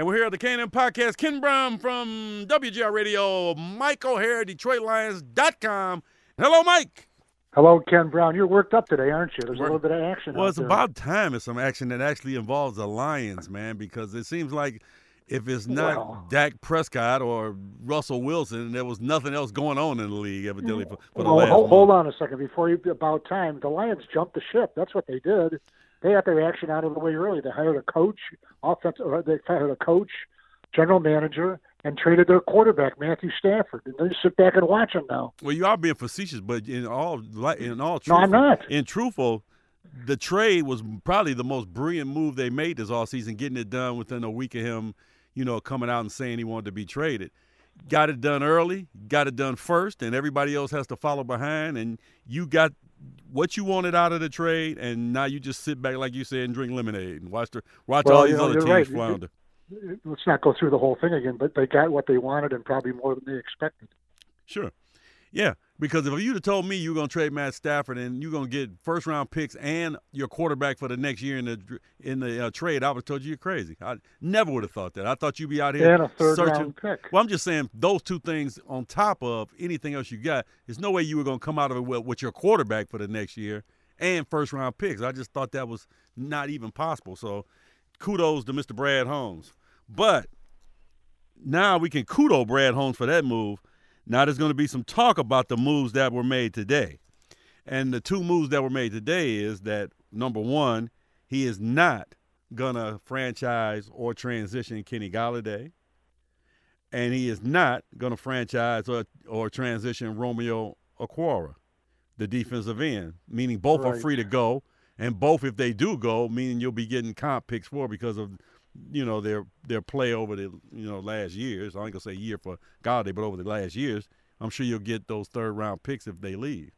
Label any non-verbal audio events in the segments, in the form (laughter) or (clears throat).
And we're here at the K&M Podcast. Ken Brown from WGR Radio, Mike O'Hara, DetroitLions.com. Hello, Mike. Hello, Ken Brown. You're worked up today, aren't you? There's a little bit of action. Well, it's there. about time it's some action that actually involves the Lions, man, because it seems like if it's not Well- Dak Prescott or Russell Wilson, there was nothing else going on in the league, evidently, for, for the Well, last hold, hold on a second. Before you about time, the Lions jumped the ship. That's what they did. They got their action out of the way early. They hired a coach, offensive. Or they hired a coach, general manager, and traded their quarterback Matthew Stafford. And they sit back and watch them now. Well, you are being facetious, but in all in all truth. No, I'm not. In truthful, the trade was probably the most brilliant move they made this offseason, getting it done within a week of him, you know, coming out and saying he wanted to be traded. Got it done early, got it done first, and everybody else has to follow behind. And you got what you wanted out of the trade, and now you just sit back, like you said, and drink lemonade and watch the watch Well, all you these know, other teams right. flounder. Let's not go through the whole thing again, but they got what they wanted and probably more than they expected. Sure. Yeah, because if you'd have told me you were going to trade Matt Stafford and you're going to get first round picks and your quarterback for the next year in the in the uh, trade, I would have told you you're crazy. I never would have thought that. I thought you'd be out here And a third searching. round pick. Well, I'm just saying those two things on top of anything else you got. There's no way you were going to come out of it with, with your quarterback for the next year and first round picks. I just thought that was not even possible. So, kudos to Mr. Brad Holmes. But now we can kudo Brad Holmes for that move. Now there's going to be some talk about the moves that were made today. And the two moves that were made today is that number one, he is not going to franchise or transition Kenny Golladay. And he is not going to franchise or, or transition Romeo Okwara, the defensive end, meaning both are free to go. And both, if they do go, meaning you'll be getting comp picks for because of you know their their play over the you know last years. I ain't gonna say year for Golladay, but over the last years, I'm sure you'll get those third round picks if they leave.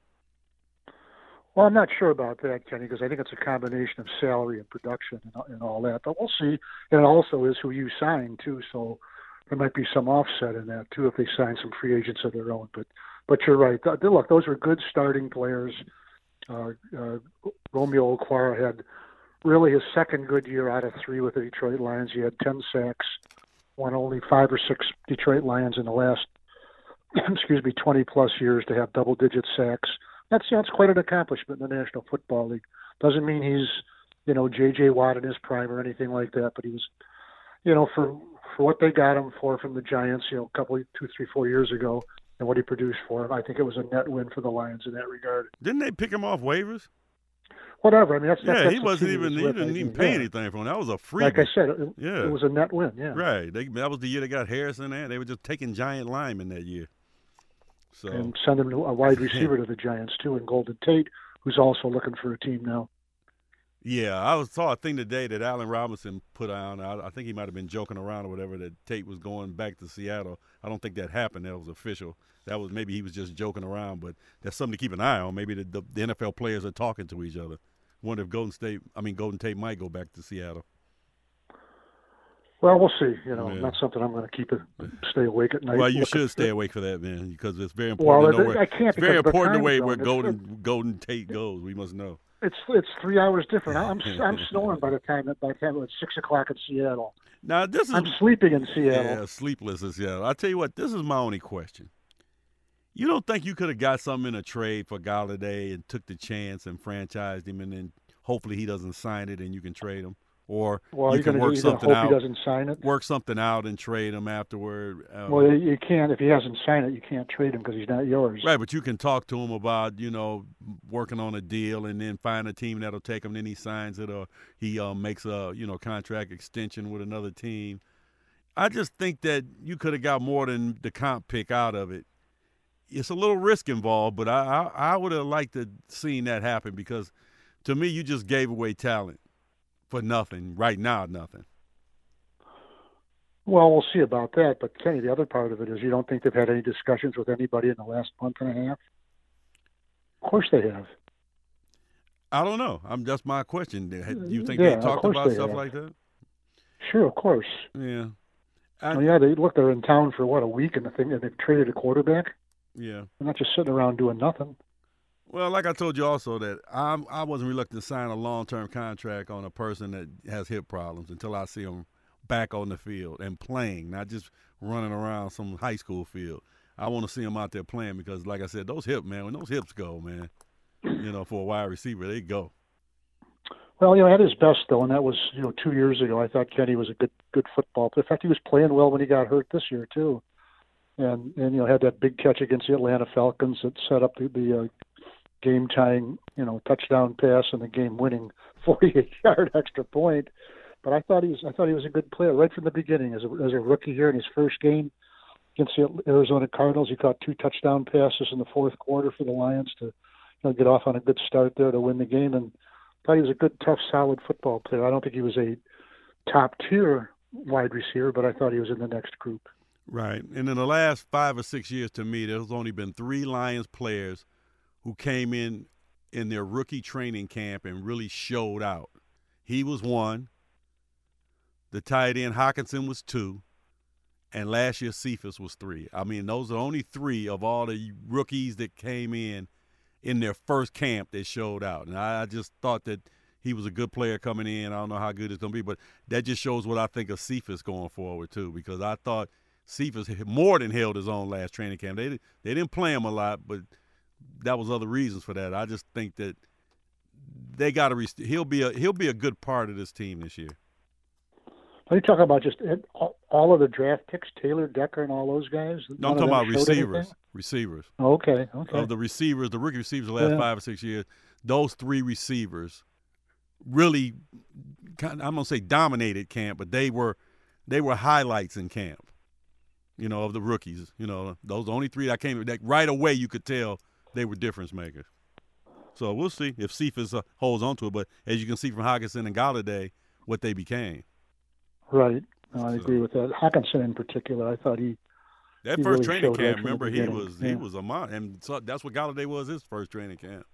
Well, I'm not sure about that, Kenny, because I think it's a combination of salary and production and, and all that. But we'll see. And it also is who you sign too, so there might be some offset in that too if they sign some free agents of their own. But but you're right. Look, those were good starting players. Uh, uh, Romeo Okwara had really his second good year out of three with the Detroit Lions. He had 10 sacks, won only five or six Detroit Lions in the last, (clears throat) excuse me, 20 plus years to have double digit sacks. That's that's quite an accomplishment in the National Football League. Doesn't mean he's, you know, J.J. Watt in his prime or anything like that, but he was, you know, for for what they got him for from the Giants, you know, a couple, two, three, four years ago, and what he produced for them, I think it was a net win for the Lions in that regard. Didn't they pick him off waivers? Whatever. I mean, that's yeah, that's he wasn't even he didn't even pay yeah. anything for him. That was a free. Like I said, it, Yeah. it was a net win. Yeah. Right. They, that was the year they got Harrison there. They were just taking giant linemen that year. So And send him to a wide receiver to the Giants too, and Golden Tate, who's also looking for a team now. Yeah, I was, saw a thing today that Allen Robinson put on. I, I think he might have been joking around or whatever that Tate was going back to Seattle. I don't think that happened. That was official. That was maybe he was just joking around, but that's something to keep an eye on. Maybe the, the, the NFL players are talking to each other. Wonder if Golden State, I mean Golden Tate, might go back to Seattle. Well, we'll see. You know, Yeah. not something I'm going to keep it, stay awake at night. well, you should stay awake for that, man, because it's very Well, important to know where. I can't it's very the important time where, zone. where It's- Golden Golden Tate goes. We must know. It's it's three hours different. I'm (laughs) I'm snoring by the time by the time it's six o'clock in Seattle. Now this is I'm sleeping in Seattle. Yeah, sleepless as hell. I tell you what, this is my only question. You don't think you could have got something in a trade for Golladay and took the chance and franchised him, and then hopefully he doesn't sign it and you can trade him, or Well, you can work hope something he doesn't sign it. work something out and trade him afterward. Um, Well, you you can't if he hasn't signed it. You can't trade him because he's not yours. Right, but you can talk to him about you know working on a deal and then find a team that'll take him. Then he signs it or he uh, makes a you know contract extension with another team. I just think that you could have got more than the comp pick out of it. It's a little risk involved, but I I, I would have liked to seen that happen because to me you just gave away talent for nothing right now, nothing. Well, we'll see about that. But Kenny, the other part of it is you don't think they've had any discussions with anybody in the last month and a half. Of course they have. I don't know. I'm that's my question. Do you think Yeah, they talked about they stuff have. like that? Sure, of course. Yeah. I- yeah, they look. They're in town for what a week, and the thing, and they've traded a quarterback. Yeah. They're not just sitting around doing nothing. Well, like I told you also that I'm I wasn't reluctant to sign a long term contract on a person that has hip problems until I see him back on the field and playing, not just running around some high school field. I want to see him out there playing because, like I said, those hips, man, when those hips go, man, you know, for a wide receiver, they go. Well, you know, at his best though, and that was you know two years ago. I thought Kenny was a good good football player. In fact, he was playing well when he got hurt this year too, and and you know had that big catch against the Atlanta Falcons that set up the, the uh, game tying you know touchdown pass and the game winning (laughs) 48 yard extra point. But I thought he was I thought he was a good player right from the beginning as a as a rookie here in his first game against the Arizona Cardinals. He caught two touchdown passes in the fourth quarter for the Lions to you know, get off on a good start there to win the game. And thought he was a good, tough, solid football player. I don't think he was a top tier wide receiver, but I thought he was in the next group. Right. And in the last five or six years, to me, there's only been three Lions players who came in in their rookie training camp and really showed out. He was one. The tight end Hockenson was two, and last year Cephus was three. I mean, those are only three of all the rookies that came in in their first camp that showed out. And I, just thought that he was a good player coming in. I don't know how good it's going to be, but that just shows what I think of Cephus going forward too. Because I thought Cephus more than held his own last training camp. They they didn't play him a lot, but that was other reasons for that. I just think that they got to. He'll be a he'll be a good part of this team this year. Are you talking about just all of the draft picks, Taylor Decker and all those guys? No, I'm talking about receivers. Anything? Receivers. Okay, okay. Of the receivers, the rookie receivers the last yeah. five or six years, those three receivers really, I'm gonna say dominated camp, but they were they were highlights in camp. You know, of the rookies. You know, those only three that came that right away you could tell they were difference makers. So we'll see if Cephus uh, holds on to it. But as you can see from Hockenson and Golladay, what they became. Right. No, I so. agree with that. Hockenson in particular, I thought he that he first really training camp. Remember, he was yeah. he was a mon, and so that's what Golladay was his first training camp.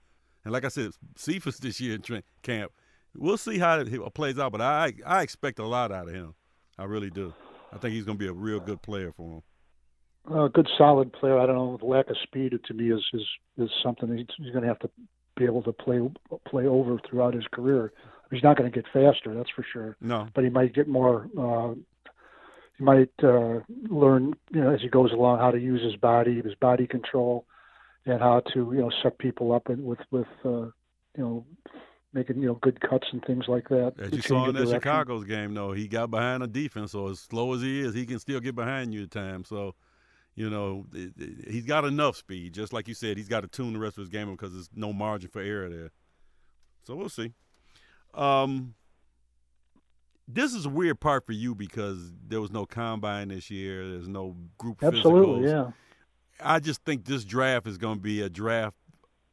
And like I said, Cephus this year in tra- camp. We'll see how it plays out, but I I expect a lot out of him. I really do. I think he's going to be a real good player for him. A good solid player. I don't know. The lack of speed to me is is is something he's, he's going to have to be able to play play over throughout his career. He's not going to get faster, that's for sure. No, but he might get more. Uh, he might uh, learn, you know, as he goes along, how to use his body, his body control, and how to, you know, set people up with with, uh, you know, making you know good cuts and things like that. As you saw in that Chicago's game, though, he got behind the defense, so as slow as he is, he can still get behind you at times. So, you know, it, it, he's got enough speed. Just like you said, he's got to tune the rest of his game because there's no margin for error there. So we'll see. Um, this is a weird part for you because there was no combine this year. There's no group Absolutely, physicals. yeah. I just think this draft is going to be a draft.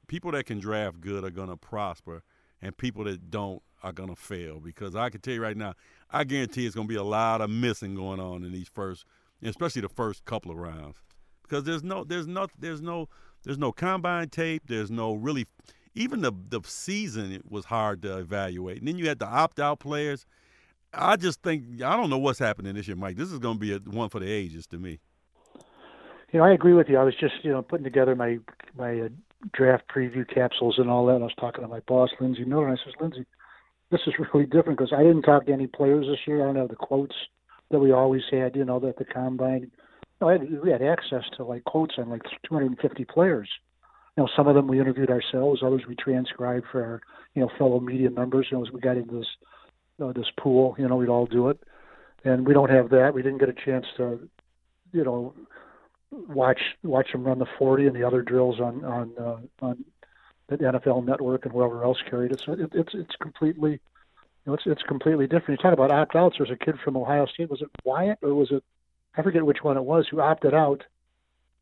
People that can draft good are going to prosper, and people that don't are going to fail. Because I can tell you right now, I guarantee it's going to be a lot of missing going on in these first, especially the first couple of rounds. Because there's no, there's no, there's no, there's no combine tape. There's no really even the the season was hard to evaluate. And then you had the opt out players. I just think I don't know what's happening this year, Mike. This is going to be a, one for the ages to me. You know, I agree with you. I was just you know putting together my my uh, draft preview capsules and all that. And I was talking to my boss, Lindsey Miller, and I says, Lindsey, this is (laughs) really different because I didn't talk to any players this year. I don't have the quotes that we always had. You know, that the combine. You know, had, we had access to like quotes on like 250 players you know, some of them we interviewed ourselves, others we transcribed for our, you know, fellow media members. You know, as we got into this, you know, this pool, you know, we'd all do it, and we don't have that. We didn't get a chance to, you know, watch watch them run the 40 and the other drills on on uh, on the NFL Network and whoever else carried it. So it, it's it's completely, you know, it's it's completely different. You talk about opt outs. There's a kid from Ohio State. Was it Wyatt or was it? I forget which one it was who opted out,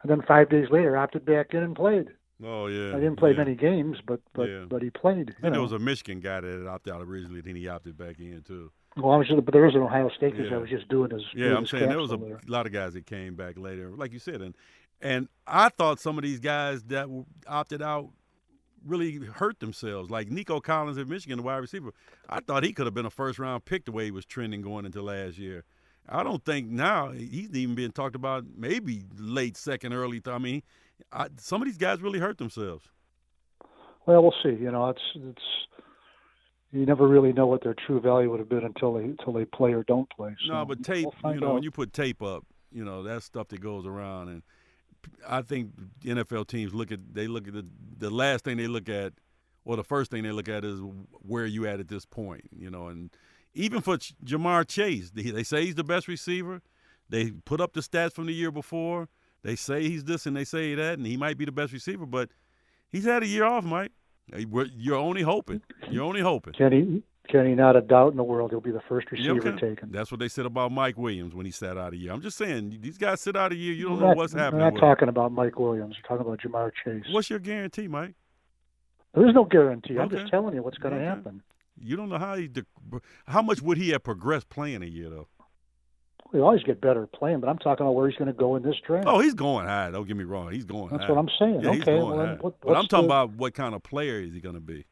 and then five days later opted back in and played. Oh yeah. I didn't play yeah. many games, but but yeah. but he played. And there was a Michigan guy that opted out originally, then he opted back in too. Well, I was just, but there was an Ohio State because yeah. I was just doing his. Yeah, I'm his saying there was a there. lot of guys that came back later, like you said, and and I thought some of these guys that opted out really hurt themselves. Like Nico Collins at Michigan, the wide receiver, I thought he could have been a first round pick the way he was trending going into last year. I don't think now he's even being talked about maybe late second, early. Th- I mean, I, some of these guys really hurt themselves. Well, we'll see. You know, it's it's you never really know what their true value would have been until they until they play or don't play. So no, but tape, we'll you know, out. when you put tape up, you know, that's stuff that goes around, and I think NFL teams look at they look at the the last thing they look at, or the first thing they look at is where you at at this point, you know, and even for Ja'Marr Chase, they say he's the best receiver. They put up the stats from the year before. They say he's this and they say that, and he might be the best receiver, but he's had a year off, Mike. You're only hoping. You're only hoping. Kenny, Kenny, not a doubt in the world he'll be the first receiver yeah, okay. taken. That's what they said about Mike Williams when he sat out a year. I'm just saying, these guys sit out a year. You don't we're know not, what's happening. We're not talking about Mike Williams. We're talking about Ja'Marr Chase. What's your guarantee, Mike? There is no guarantee. I'm just telling you what's going to Okay. happen. You don't know how he. How much would he have progressed playing a year though? We always get better playing, but I'm talking about where he's going to go in this draft. Oh, he's going high. Don't get me wrong. He's going That's high. what I'm saying. Yeah, he's okay, going well, then what, but I'm talking the- about what kind of player is he going to be.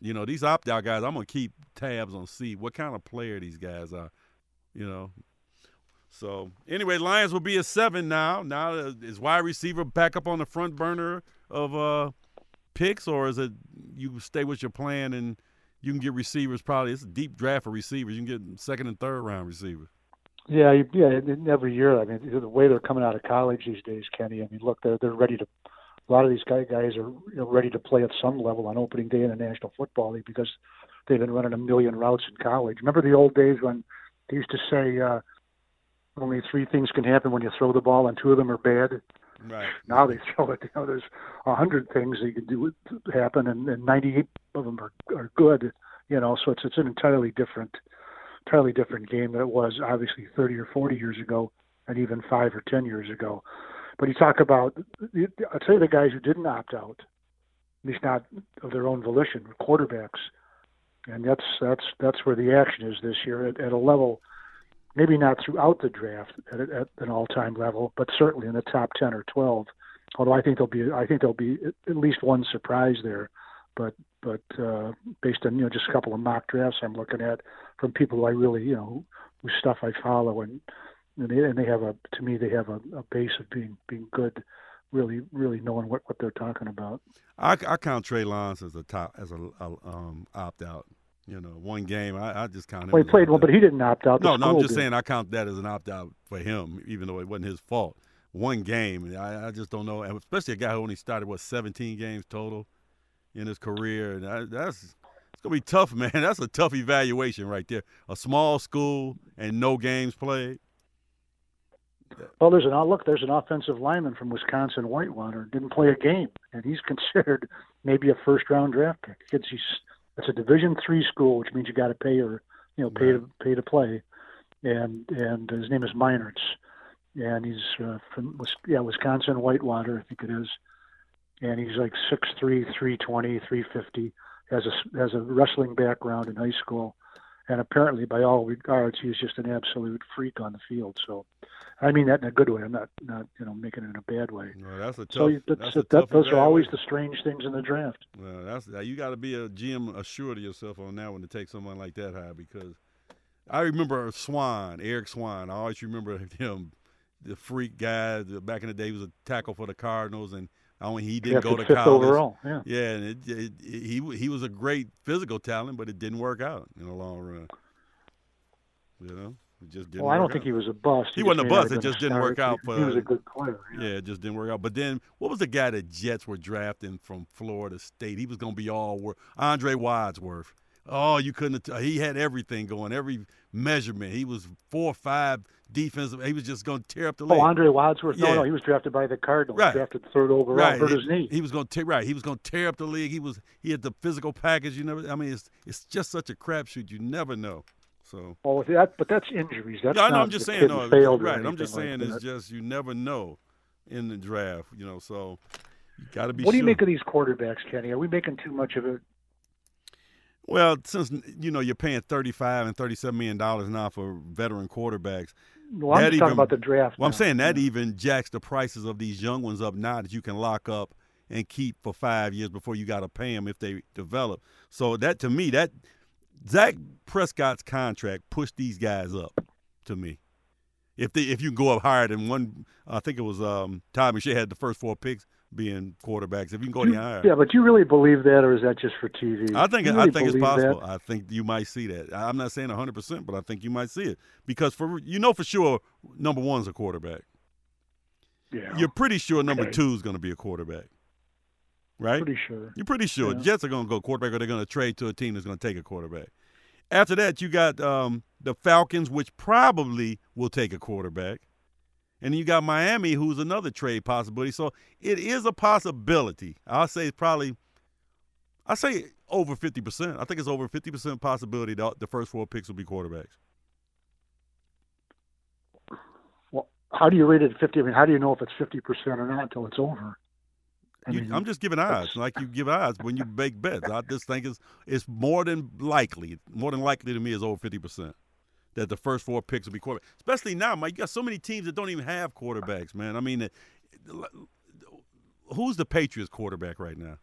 You know, these opt out guys. I'm going to keep tabs on see what kind of player these guys are. You know. So anyway, Lions will be a seven now. Now uh, is wide receiver back up on the front burner of uh, picks, or is it you stay with your plan and you can get receivers? Probably it's a deep draft for receivers. You can get second and third round receivers. Yeah, you- yeah. and Every year, I mean, the way they're coming out of college these days, Kenny. I mean, look, they're they're ready to. A lot of these guy guys are you know, ready to play at some level on opening day in the National Football League because they've been running a million routes in college. Remember the old days when they used to say uh, only three things can happen when you throw the ball, and two of them are bad. Right. Now they (laughs) throw it. You know, there's a hundred things that you can do happen, and, and 98 of them are are good. You know, so it's it's an entirely different, entirely different game than it was obviously 30 or 40 years ago, and even five or 10 years ago. But you talk about, tell you the guys who didn't opt out, at least not of their own volition, quarterbacks, and that's that's that's where the action is this year at, at a level maybe not throughout the draft at, at an all-time level, but certainly in the top 10 or 12. Although I think there'll be, I think there'll be at least one surprise there. But but uh, based on you know just a couple of mock drafts I'm looking at from people who I really you know whose stuff I follow and and they, and they have a to me they have a, a base of being being good, really really knowing what what they're talking about. I, I count Trey Lance as a top as a, a um, opt out. You know, one game. I, I just count. Well, he played one, but he didn't opt out. No, no. I'm just did. saying I count that as an opt out for him, even though it wasn't his fault. One game. I, I just don't know, especially a guy who only started what 17 games total in his career, and I, that's it's gonna be tough, (laughs) man. That's a tough evaluation right there. A small school and no games played. Well, there's an oh, look. There's an offensive lineman from Wisconsin, Whitewater, didn't play a game, and he's (laughs) considered maybe a first round draft pick. It's he's, it's a Division three school, which means you got to pay or you know pay to pay to play, and and his name is Meinerz, and he's uh, from yeah Wisconsin Whitewater, I think it is, and he's like six three, three twenty, three fifty. Has a has a wrestling background in high school, and apparently by all regards he's just an absolute freak on the field. So. I mean that in a good way. I'm not not you know making it in a bad way. Well, that's a tough. So that's, that's a that, tough those are always evaluation. the strange things in the draft. Well, that's you got to be a GM assured of yourself on that one to take someone like that high because I remember Swann, Eric Swann. I always remember (laughs) him, the freak guy. Back in the day, he was a tackle for the Cardinals, and Oh, only he didn't go to college. overall. Yeah. Yeah, and it, it, he he was a great physical talent, but it didn't work out in the long run. You know, it just didn't. Well, I don't think out. he was a bust. He wasn't a bust, it just didn't work out for- he was a good player. Yeah, it just didn't work out. But then, what was the guy that Jets were drafting from Florida State? He was going to be all work. Andre Wadsworth. Oh, you couldn't. He had everything going, every measurement. He was four or five defensive. He was just going to tear up the oh, league. Oh, Andre Wadsworth. Yeah. No, no, he was drafted by the Cardinals. Right. Drafted third overall. right. Hurt he, his knee. he was going to tear. Right. He was going to tear up the league. He was. He had the physical package. You never. I mean, it's it's just such a crapshoot. You never know. So. oh, that, but that's injuries. That's Yeah, not I'm just saying. No, failed right. I'm just saying. like it's just you never know in the draft. You know. So you got to be. What do you make of these quarterbacks, Kenny? Are we making too much of it? Well, since you know you're paying thirty-five and thirty-seven million dollars now for veteran quarterbacks, Well, I'm just talking about the draft. well, I'm saying that Yeah. even jacks the prices of these young ones up now that you can lock up and keep for five years before you got to pay them if they develop. So that to me, that Dak Prescott's contract pushed these guys up to me. If they if you go up higher than one, I think it was um, Todd McShay had the first four picks being quarterbacks. If you can go any higher, Yeah, but do you really believe that, or is that just for TV? I think you I think it's possible. that? I think you might see that. I'm not saying 100, percent but I think you might see it because for you know for sure number one's a quarterback. Yeah, You're pretty sure number Okay. two is going to be a quarterback, right? pretty sure. You're pretty sure Yeah. Jets are going to go quarterback, or they're going to trade to a team that's going to take a quarterback. After that, you got um, the Falcons, which probably will take a quarterback, and you got Miami, who's another trade possibility. So it is a possibility. I'll say it's probably, I say over fifty percent. I think it's over fifty percent possibility that the first four picks will be quarterbacks. Well, how do you rate it at 50? I mean, how do you know if it's 50 percent or not until it's over? I mean, I'm just giving odds, like you give odds when you make bets. I just think it's it's more than likely, more than likely to me is over fifty percent that the first four picks will be quarterback. Especially now, Mike, you got so many teams that don't even have quarterbacks, man. I mean, who's the Patriots quarterback right now?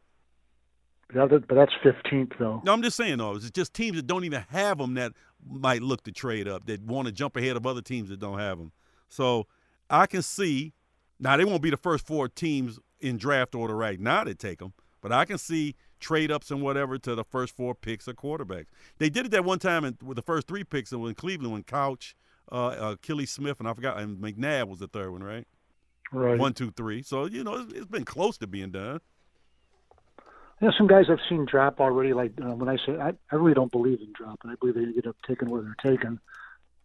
that- but that's 15th though. No, I'm just saying though, it's just teams that don't even have them that might look to trade up, that want to jump ahead of other teams that don't have them. So I can see now they won't be the first four teams in draft order right now that take them, but I can see trade ups and whatever to the first four picks of quarterbacks. They did it that one time in, with the first three picks in Cleveland when Couch, uh, uh, Akili Smith, and I forgot, and McNabb was the third one, right? Right. One, two, three. So you know it's, it's been close to being done. Yeah, some guys I've seen drop already. Like uh, when I say I, I really don't believe in dropping. I believe they get up taken where they're taken.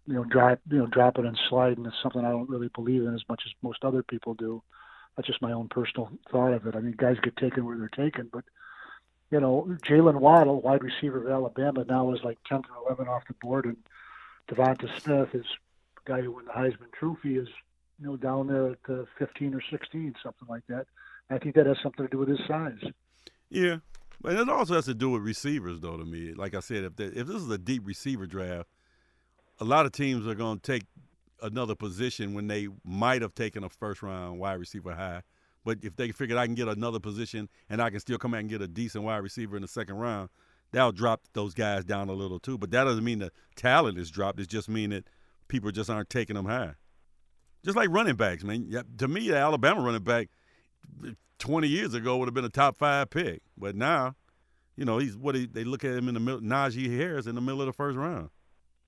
You know, drop you know dropping and sliding is something I don't really believe in as much as most other people do. That's just my own personal thought of it. I mean, guys get taken where they're taken, but you know, Jaylen Waddle, wide receiver of Alabama, now is like 10th or 11 off the board, and Devonta Smith is guy who won the Heisman Trophy is you know down there at uh, 15 or 16, something like that. I think that has something to do with his size. Yeah, but it also has to do with receivers, though. To me, like I said, if if this is a deep receiver draft, a lot of teams are going to take another position when they might have taken a first round wide receiver high. But if they figured I can get another position and I can still come out and get a decent wide receiver in the second round, that'll drop those guys down a little too. But that doesn't mean the talent is dropped. It just mean that people just aren't taking them high. Just like running backs, man. Yeah, To me, the Alabama running back 20 years ago would have been a top five pick. But now, you know, he's what he, they look at him in the middle. Najee Harris in the middle of the first round,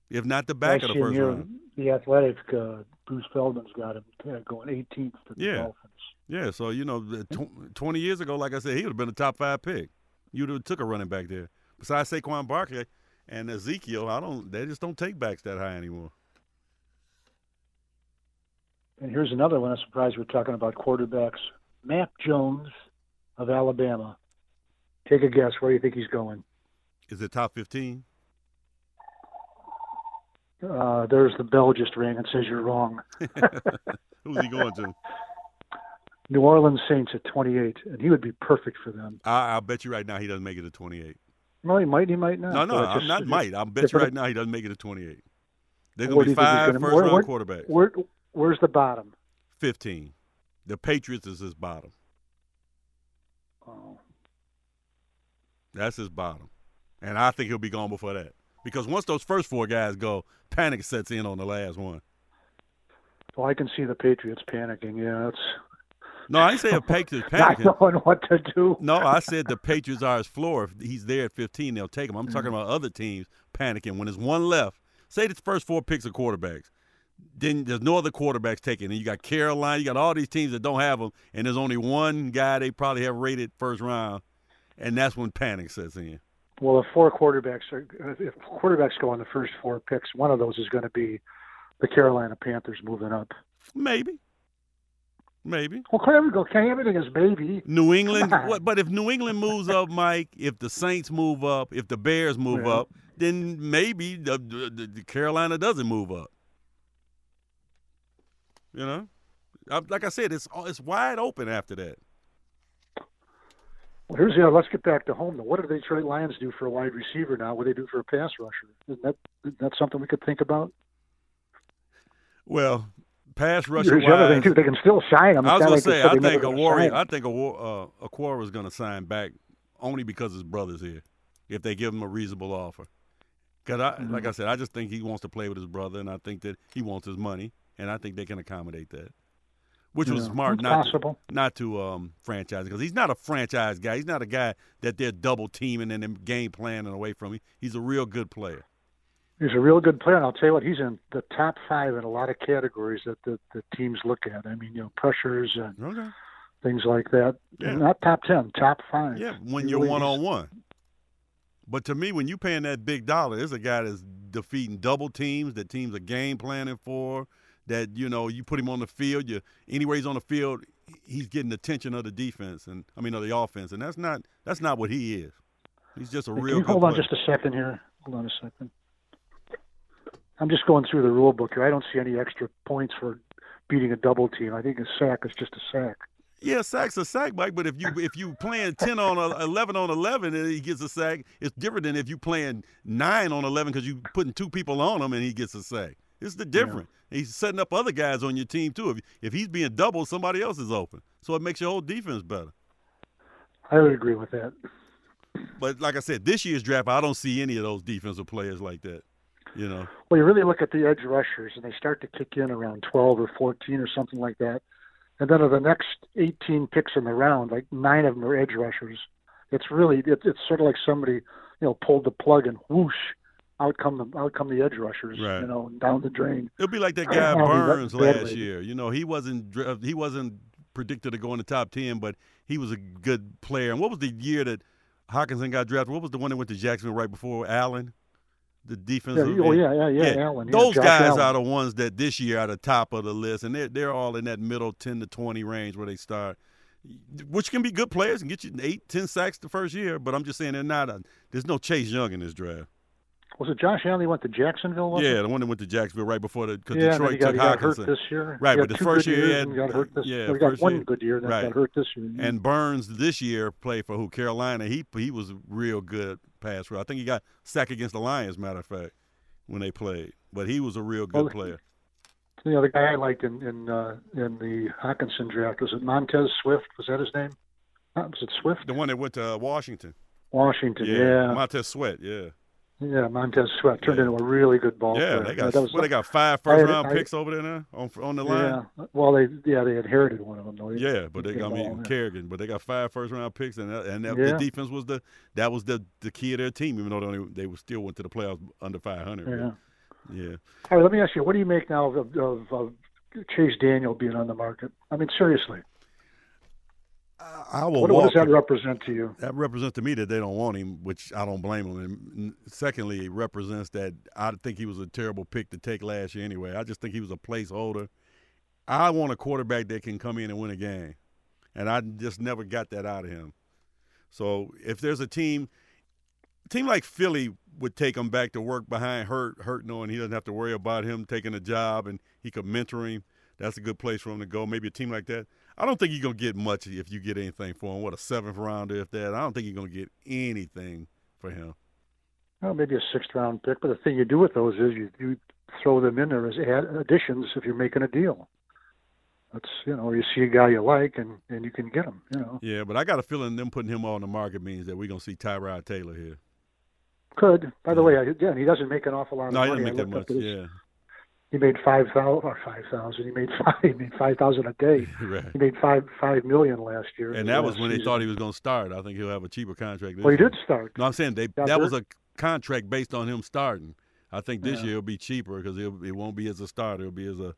if not the back of the first here, round. The Athletic, uh, Bruce Feldman's got him uh, going 18th to the Yeah. Dolphins. Yeah, so you know, tw- 20 years ago, like I said, he would have been a top five pick. You'd have took a running back there. Besides Saquon Barkley and Ezekiel, I don't. They just don't take backs that high anymore. And here's another one. I'm surprised we're talking about quarterbacks. Mac Jones of Alabama. Take a guess. Where do you think he's going? Is it top 15? Uh, there's the bell just rang and says you're wrong. (laughs) Who's he going to? (laughs) New Orleans Saints at 28, and he would be perfect for them. I, I'll bet you right now he doesn't make it to 28. Well, he might, he might not. No, no, I'm just- not might. I'll bet you right now he doesn't make it to 28. They're going to be do you think he's five first where- round where- quarterbacks. Where, where's the bottom? 15. The Patriots is his bottom. Oh. That's his bottom. And I think he'll be gone before that. Because once those first four guys go, panic sets in on the last one. Well, I can see the Patriots panicking. Yeah, it's No, I ain't saying Patriots not knowing what to do. No, I said the Patriots are his floor. If he's there at 15, they'll take him. I'm Mm-hmm. talking about other teams panicking. When there's one left, say the first four picks are quarterbacks. Then there's no other quarterbacks taken. And you got Carolina, you got all these teams that don't have them, and there's only one guy they probably have rated first round, and that's when panic sets in. Well, if four quarterbacks are, if quarterbacks go on the first four picks, one of those is going to be the Carolina Panthers moving up. Maybe. Maybe. Well, there we go. Can't everything is maybe. New England, what, but if New England moves up, Mike, if the Saints move up, if the Bears move Yeah. up, then maybe the, the, the Carolina doesn't move up. You know, I, like I said, it's uh, it's wide open after that. Well, here's the. Let's get back to home. Though. What do the Detroit Lions do for a wide receiver now? What do they do for a pass rusher? Isn't that isn't that something we could think about? Well, pass rusher Here's the other thing too. They can still sign them. I was gonna like they say I think warrior, I think a war, uh, Okwara is going to sign back only because his brother's here. If they give him a reasonable offer, because I, Mm-hmm. like I said, I just think he wants to play with his brother, and I think that he wants his money, and I think they can accommodate that. Which was smart it's not to, not to um, franchise because he's not a franchise guy. He's not a guy that they're double teaming and game planning away from. Him. He's a real good player. He's a real good player, and I'll tell you what, he's in the top five in a lot of categories that the, the teams look at. I mean, you know, pressures and Okay. things like that. Yeah. Not top ten, top five. Yeah, when He you're one on one. But to me, when you're paying that big dollar, there's a guy that's defeating double teams that teams are game planning for. That you know, you put him on the field, you anywhere he's on the field, he's getting attention of the defense and I mean of the offense, and that's not that's not what he is. He's just a real. Can you good hold on player. just a second here? Hold on a second. I'm just going through the rule book here. I don't see any extra points for beating a double team. I think a sack is just a sack. Yeah, sack's a sack, Mike. But if you if you playing ten on a- eleven on eleven and he gets a sack, it's different than if you playing nine on eleven because you're putting two people on him and he gets a sack. It's the different. He's setting up other guys on your team too. If if he's being doubled, somebody else is open, so it makes your whole defense better. I would agree with that. But like I said, this year's draft, I don't see any of those defensive players like that. You know, Well, you really look at the edge rushers, and they start to kick in around 12 or 14 or something like that. And then of the next 18 picks in the round, like nine of them are edge rushers. It's really, it, it's sort of like somebody, you know, pulled the plug and whoosh, out come the out come the edge rushers, Right. you know, down the drain. it'll be like that guy Burns last year. You know, he wasn't uh, he wasn't predicted to go in the top ten, but he was a good player. And what was the year that Hockenson got drafted? What was the one that went to Jacksonville right before Allen? The Yeah, defensive. oh yeah, yeah, yeah, Yeah, Allen. yeah, Those guys Allen. are the ones that this year are the top of the list, and they're they're all in that middle ten to twenty range where they start, which can be good players and get you eight, ten sacks the first year. But I'm just saying they're not. A, there's no Chase Young in this draft. Was it Josh Allen? He went to Jacksonville. Yeah, the one that went to Jacksonville right before the because yeah. Detroit got, took he got hurt Hockenson. this year. Right, but the first year he had- got hurt this. yeah, well, got one year- good year, then right. got hurt this year. And Burns this year played for who? Carolina. He he was real good pass rusher. I think he got sacked against the Lions, matter of fact, when they played. But he was a real good Well, player. You know, the guy I liked in in uh, in the Hockenson draft was it Montez Swift? Was that his name? Was it Swift? The one that went to uh, Washington. Washington. Yeah, Yeah, Montez Sweat. Yeah, yeah. Montez Swift turned Yeah. into a really good ball yeah. player. They got that was, well, they got five first had, round I- picks over there now on on the line. yeah. Well, they yeah they inherited one of them though. Yeah, but they got I mean. Kerrigan, but they got five first round picks, and that, and that, Yeah. the defense was the that was the the key of their team, even though they only, they still went to the playoffs under five hundred. Yeah. yeah. All right, let me ask you, what do you make now of, of, of Chase Daniel being on the market? I mean, seriously, I, will what, what does that represent to you? that represents to me that they don't want him, which I don't blame them. And secondly, it represents that I think he was a terrible pick to take last year anyway. I just think he was a placeholder. I want a quarterback that can come in and win a game, and I just never got that out of him. So if there's a team, a team like Philly would take him back to work behind Hurt, Hurt knowing he doesn't have to worry about him taking a job and he could mentor him. That's a good place for him to go. Maybe a team like that. I don't think you're gonna get much if you get anything for him. What a seventh rounder if that. I don't think you're gonna get anything for him. Well, maybe a sixth round pick, but the thing you do with those is you, you throw them in there as add additions if you're making a deal. That's you know, you see a guy you like and and you can get him. You know, Yeah, but I got a feeling them putting him on the market means that we're gonna see Tyrod Taylor here. could. By the way, I- again, he doesn't make an awful lot of No, he money. didn't make that much. his- Yeah, He made five thousand or five thousand. He made (laughs) five. He made five thousand a day. (laughs) right. He made five five million last year. And that was when they thought he was gonna start. I think he'll have a cheaper contract. This Well, he year. did start. No, I'm saying they Got that was a contract based on him starting. I think this Yeah. year it'll be cheaper because it won't be as a starter. It'll be as a,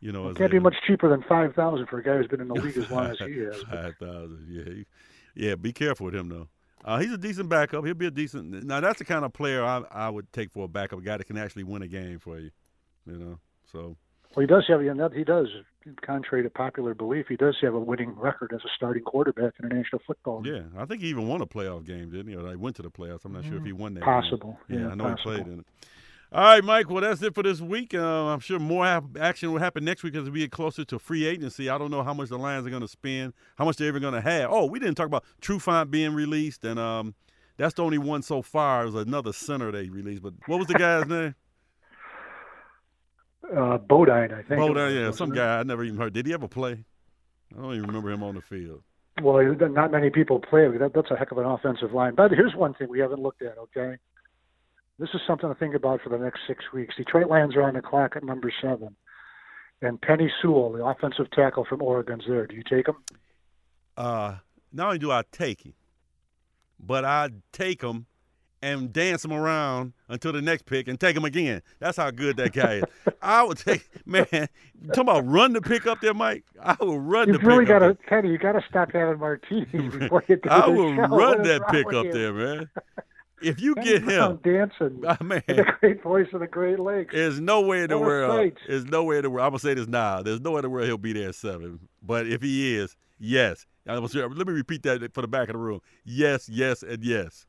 you know, It as can't a, be much cheaper than five thousand for a guy who's been in the league as long as he has. (laughs) Five thousand. Yeah, he, yeah. Be careful with him though. Uh, he's a decent backup. He'll be a decent. Now that's the kind of player I I would take for a backup, a guy that can actually win a game for you. You know, so Well, he does have, he does, contrary to popular belief, he does have a winning record as a starting quarterback in a national football. league. yeah, I think he even won a playoff game, didn't he? Or they went to the playoffs. I'm not sure if he won that. game. Possible. Yeah, Yeah, I know possible. he played in it. All right, Mike. Well, that's it for this week. Uh, I'm sure more hap- action will happen next week as we get closer to free agency. I don't know how much the Lions are going to spend, how much they're even going to have. Oh, we didn't talk about Trufant being released, and um, that's the only one so far. It was another center they released, but what was the guy's (laughs) name? Uh, Bodine, I think. Bodine, yeah, some guy I never even heard. Did he ever play? I don't even remember him on the field. Well, not many people play. That, that's a heck of an offensive line. But here's one thing we haven't looked at. Okay, this is something to think about for the next six weeks. Detroit Lions are on the clock at number seven. and Penei Sewell, the offensive tackle from Oregon's there. Do you take him? Uh, not only do I take him, but I take him and dance him around until the next pick and take him again. That's how good that guy is. (laughs) I would take man. Talking about run the pick up there, Mike. I will run the pick. You've the really pick got up. to, Kenny. You got to stop having martinis (laughs) before you do I will show. run that pick up you? there, man. If you Kenny get him, dancing. (laughs) ah, man, the great voice of the Great Lakes. there's no way in the world. There's no way in the world. I'm gonna say this now. There's no way in the world he'll be there at seven. But if he is, yes. Let me repeat that for the back of the room. Yes, yes, and yes.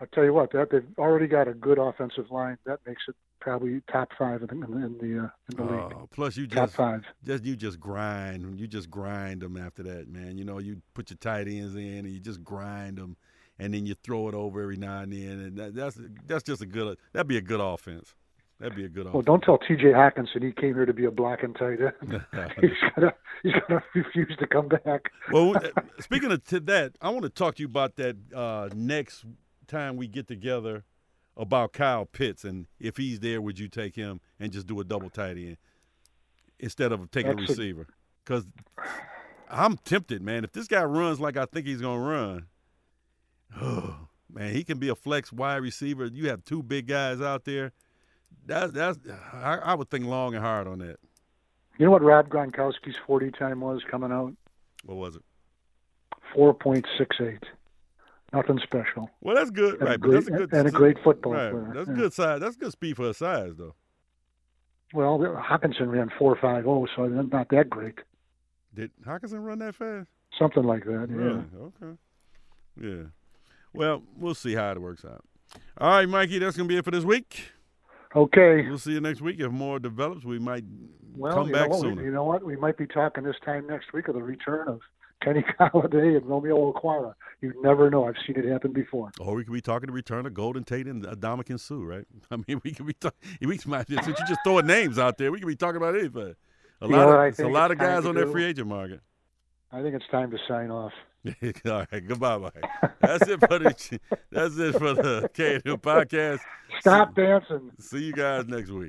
I'll tell you what, that they've already got a good offensive line. That makes it probably top five in the in the, in the, uh, in the league. Oh, plus you Top just five. just you just grind you just grind them after that man you know you put your tight ends in and you just grind them and then you throw it over every now and then and that, that's that's just a good that'd be a good offense that'd be a good offense. Well, offense don't tell T.J. Hockenson he came here to be a blocking tight end. (laughs) he's gonna he's gonna (laughs) refuse to come back. well (laughs) uh, speaking of that i want to talk to you about that uh, next time we get together about kyle pitts and if he's there would you take him and just do a double tight end instead of taking a That's a- receiver because I'm tempted, man. If this guy runs like I think he's gonna run, oh (sighs) man, he can be a flex wide receiver. You have two big guys out there. That's that's I, I would think long and hard on that. You know what Rob Gronkowski's forty time was coming out? What was it? Four point six eight. Nothing special. Well, that's good, And right? great, that's a good and a great football right. player. That's Yeah. good size. That's good speed for a size, though. Well, Hockenson ran four five zero, so not that great. Did Hockenson run that fast? Something like that. Yeah. Really? Okay. Yeah. Well, we'll see how it works out. All right, Mikey, that's gonna be it for this week. Okay. We'll see you next week. If more develops, we might Well, come back know, sooner. you know what? We might be talking this time next week of the return of Kenny (laughs) Golladay and Romeo Okwara. You never know. I've seen it happen before. Or we could be talking to return of Golden Tate and Ndamukong Suh, right? (laughs) I mean, we could be talking. We might since you just throwing names out there, we could be talking about anything. A lot of it's a lot of guys on that do? free agent market. I think it's time to sign off. (laughs) All right, goodbye, Mike. That's it for the that's it for the K podcast. Stop dancing. See you guys next week.